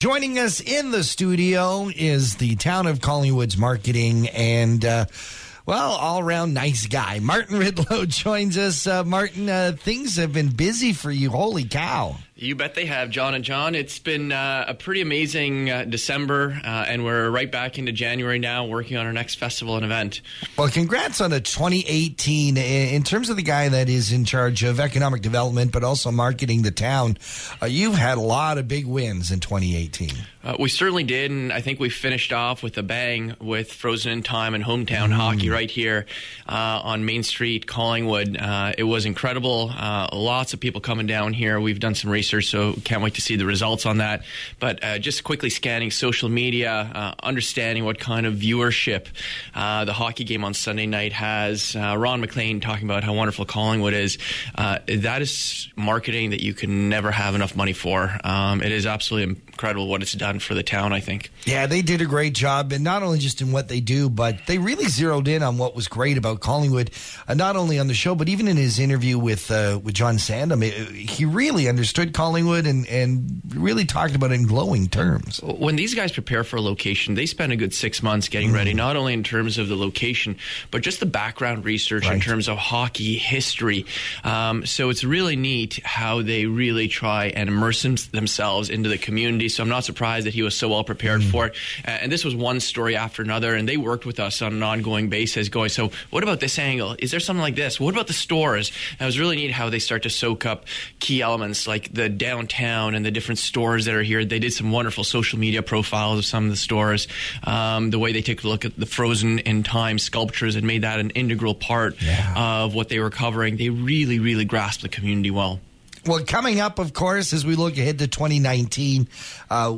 Joining us in the studio is the town of Collingwood's marketing and, uh, well, all around nice guy. Martin Rydlo joins us. Uh, Martin, uh, things have been busy for you. Holy cow. You bet they have, John and John. It's been uh, a pretty amazing uh, December, uh, and we're right back into January now, working on our next festival and event. Well, congrats on a 2018. In terms of the guy that is in charge of economic development, but also marketing the town, uh, you've had a lot of big wins in 2018. Uh, we certainly did, and I think we finished off with a bang with Frozen in Time and hometown mm. hockey right here uh, on Main Street, Collingwood. it was incredible. lots of people coming down here. We've done some research research, so can't wait to see the results on that. But uh, just quickly scanning social media, uh, understanding what kind of viewership uh, the hockey game on Sunday night has. Uh, Ron MacLean talking about how wonderful Collingwood is. Uh, that is marketing that you can never have enough money for. Um, it is absolutely incredible what it's done for the town, I think. Yeah, they did a great job, and not only just in what they do, but they really zeroed in on what was great about Collingwood, uh, not only on the show, but even in his interview with uh, with John Sandham. It, he really understood Collingwood and, and really talked about it in glowing terms. When these guys prepare for a location, they spend a good six months getting mm. ready, not only in terms of the location, but just the background research right. in terms of hockey history. Um, so it's really neat how they really try and immerse themselves into the community so I'm not surprised that he was so well prepared mm. for it. Uh, and this was one story after another, and they worked with us on an ongoing basis, going, so what about this angle? Is there something like this? What about the stores? And it was really neat how they start to soak up key elements like the downtown and the different stores that are here. They did some wonderful social media profiles of some of the stores. Um, the way they took a look at the frozen in time sculptures and made that an integral part yeah. of what they were covering. They really, really grasped the community well. Well, coming up, of course, as we look ahead to 2019, uh,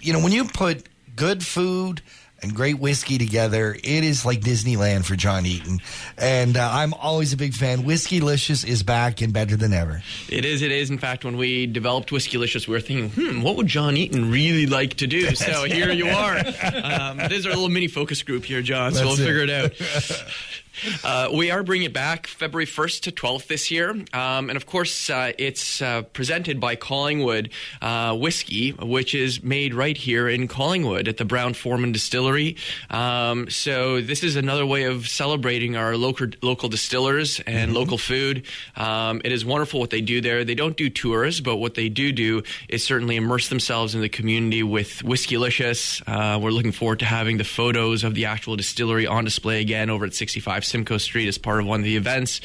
you know, when you put good food, and great whiskey together. It is like Disneyland for John Eaton. And uh, I'm always a big fan. Whiskey-licious is back and better than ever. It is. It is. In fact, when we developed Whiskey-licious, we were thinking, hmm, what would John Eaton really like to do? So here you are. Um, this is our little mini focus group here, John. So That's we'll it. figure it out. Uh, we are bringing it back February 1st to 12th this year. Um, and of course, uh, it's uh, presented by Collingwood uh, Whiskey, which is made right here in Collingwood at the Brown Forman Distillery. Um, so, this is another way of celebrating our local, local distillers and mm-hmm. local food. Um, it is wonderful what they do there. They don't do tours, but what they do do is certainly immerse themselves in the community with Whiskey-licious. Uh, we're looking forward to having the photos of the actual distillery on display again over at 65 Simcoe Street as part of one of the events.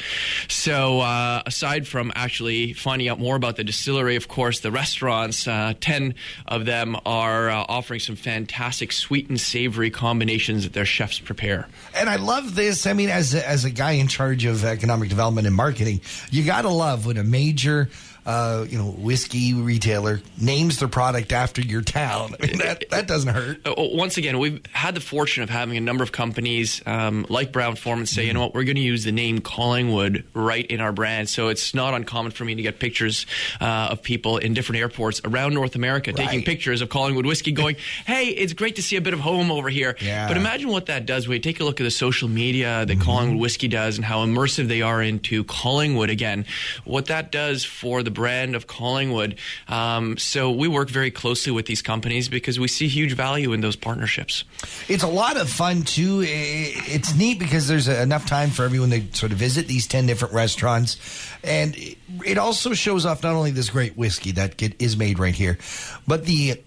So, uh, aside from actually finding out more about the distillery, of course, the restaurants, uh, 10 of them are uh, offering some fantastic sweet and savory combinations that their chefs prepare. And I love this. I mean, as a, as a guy in charge of economic development and marketing, you got to love when a major uh, you know, whiskey retailer names their product after your town. I mean, that, that doesn't hurt. Uh, once again, we've had the fortune of having a number of companies um, like Brown Forman say, mm-hmm. you know what, we're going to use the name Collingwood right in our brand. So it's not uncommon for me to get pictures uh, of people in different airports around North America right. taking pictures of Collingwood whiskey going, hey, it's great to see a bit of home over here. Yeah. But imagine what that does when you take a look at the social media that mm-hmm. Collingwood whiskey does and how immersive they are into Collingwood again. What that does for the brand of Collingwood. Um, so we work very closely with these companies because we see huge value in those partnerships. It's a lot of fun too. It's neat because there's enough time for everyone to sort of visit these 10 different restaurants. And it also shows off not only this great whiskey that is made right here, but the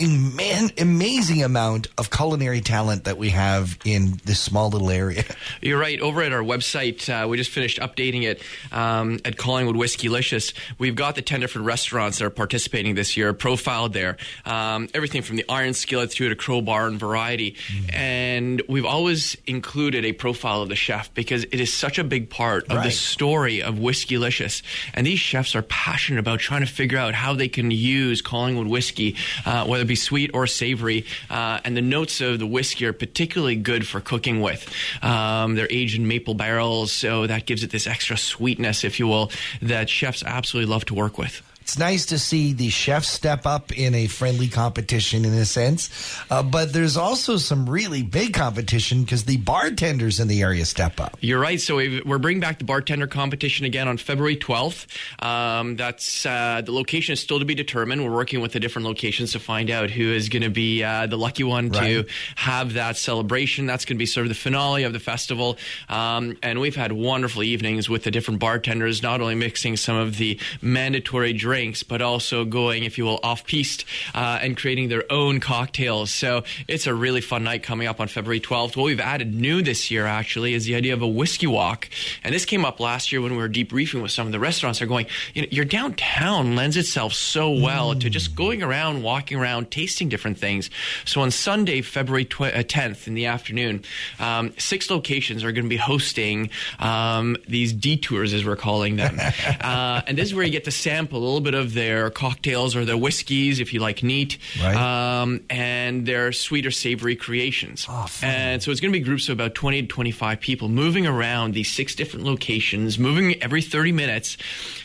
amazing amount of culinary talent that we have in this small little area. You're right. Over at our website, uh, we just finished updating it um, at Collingwood Whiskey-licious. We've got the 10 different restaurants that are participating this year profiled there. Um, everything from the Iron Skillet through to Crowbar and Variety. Mm. And we've always included a profile of the chef because it is such a big part of right. the story of Whiskey-licious. And these chefs are passionate about trying to figure out how they can use Collingwood whiskey, uh, whether it be sweet or savory. Uh, and the notes of the whiskey are particularly good for cooking with. Um, they're aged in maple barrels, so that gives it this extra sweetness, if you will, that chefs absolutely love to work with it's nice to see the chefs step up in a friendly competition in a sense, uh, but there's also some really big competition because the bartenders in the area step up. You're right. So we are bringing back the bartender competition again on February 12th. Um, that's uh, the location is still to be determined. We're working with the different locations to find out who is going to be uh, the lucky one right. to have that celebration. That's going to be sort of the finale of the festival. Um, and we've had wonderful evenings with the different bartenders, not only mixing some of the mandatory drinks, but also going, if you will, off piste uh, and creating their own cocktails. So it's a really fun night coming up on February 12th. What we've added new this year, actually, is the idea of a whiskey walk. And this came up last year when we were debriefing with some of the restaurants. They're going, you know, your downtown lends itself so well mm. to just going around, walking around, tasting different things. So on Sunday, February tw- uh, 10th in the afternoon, um, six locations are going to be hosting um, these detours, as we're calling them. uh, and this is where you get to sample a little bit of their cocktails or their whiskeys, if you like neat, right. um, and their sweet or savory creations. Oh, and so it's going to be groups of about 20 to 25 people moving around these six different locations, moving every 30 minutes.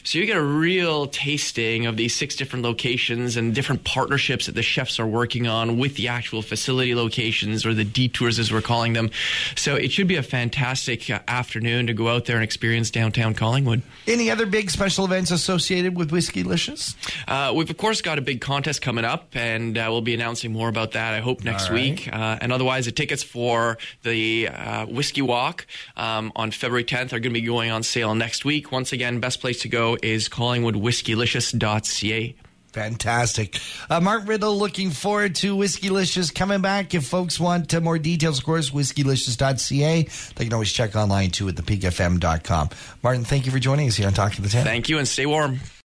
So you get a real tasting of these six different locations and different partnerships that the chefs are working on with the actual facility locations or the detours, as we're calling them. So it should be a fantastic uh, afternoon to go out there and experience downtown Collingwood. Any other big special events associated with Whiskey-licious? Uh, we've, of course, got a big contest coming up, and uh, we'll be announcing more about that, I hope, next right. week. Uh, and otherwise, the tickets for the uh, Whiskey Walk um, on February 10th are going to be going on sale next week. Once again, best place to go is collingwoodwhiskeylicious.ca. Fantastic. Uh, Mark Rydlo looking forward to Whiskey-licious coming back. If folks want uh, more details, of course, whiskey-licious.ca. They can always check online too at thepeakfm.com. Martin, thank you for joining us here on Talking to the Town. Thank you and stay warm.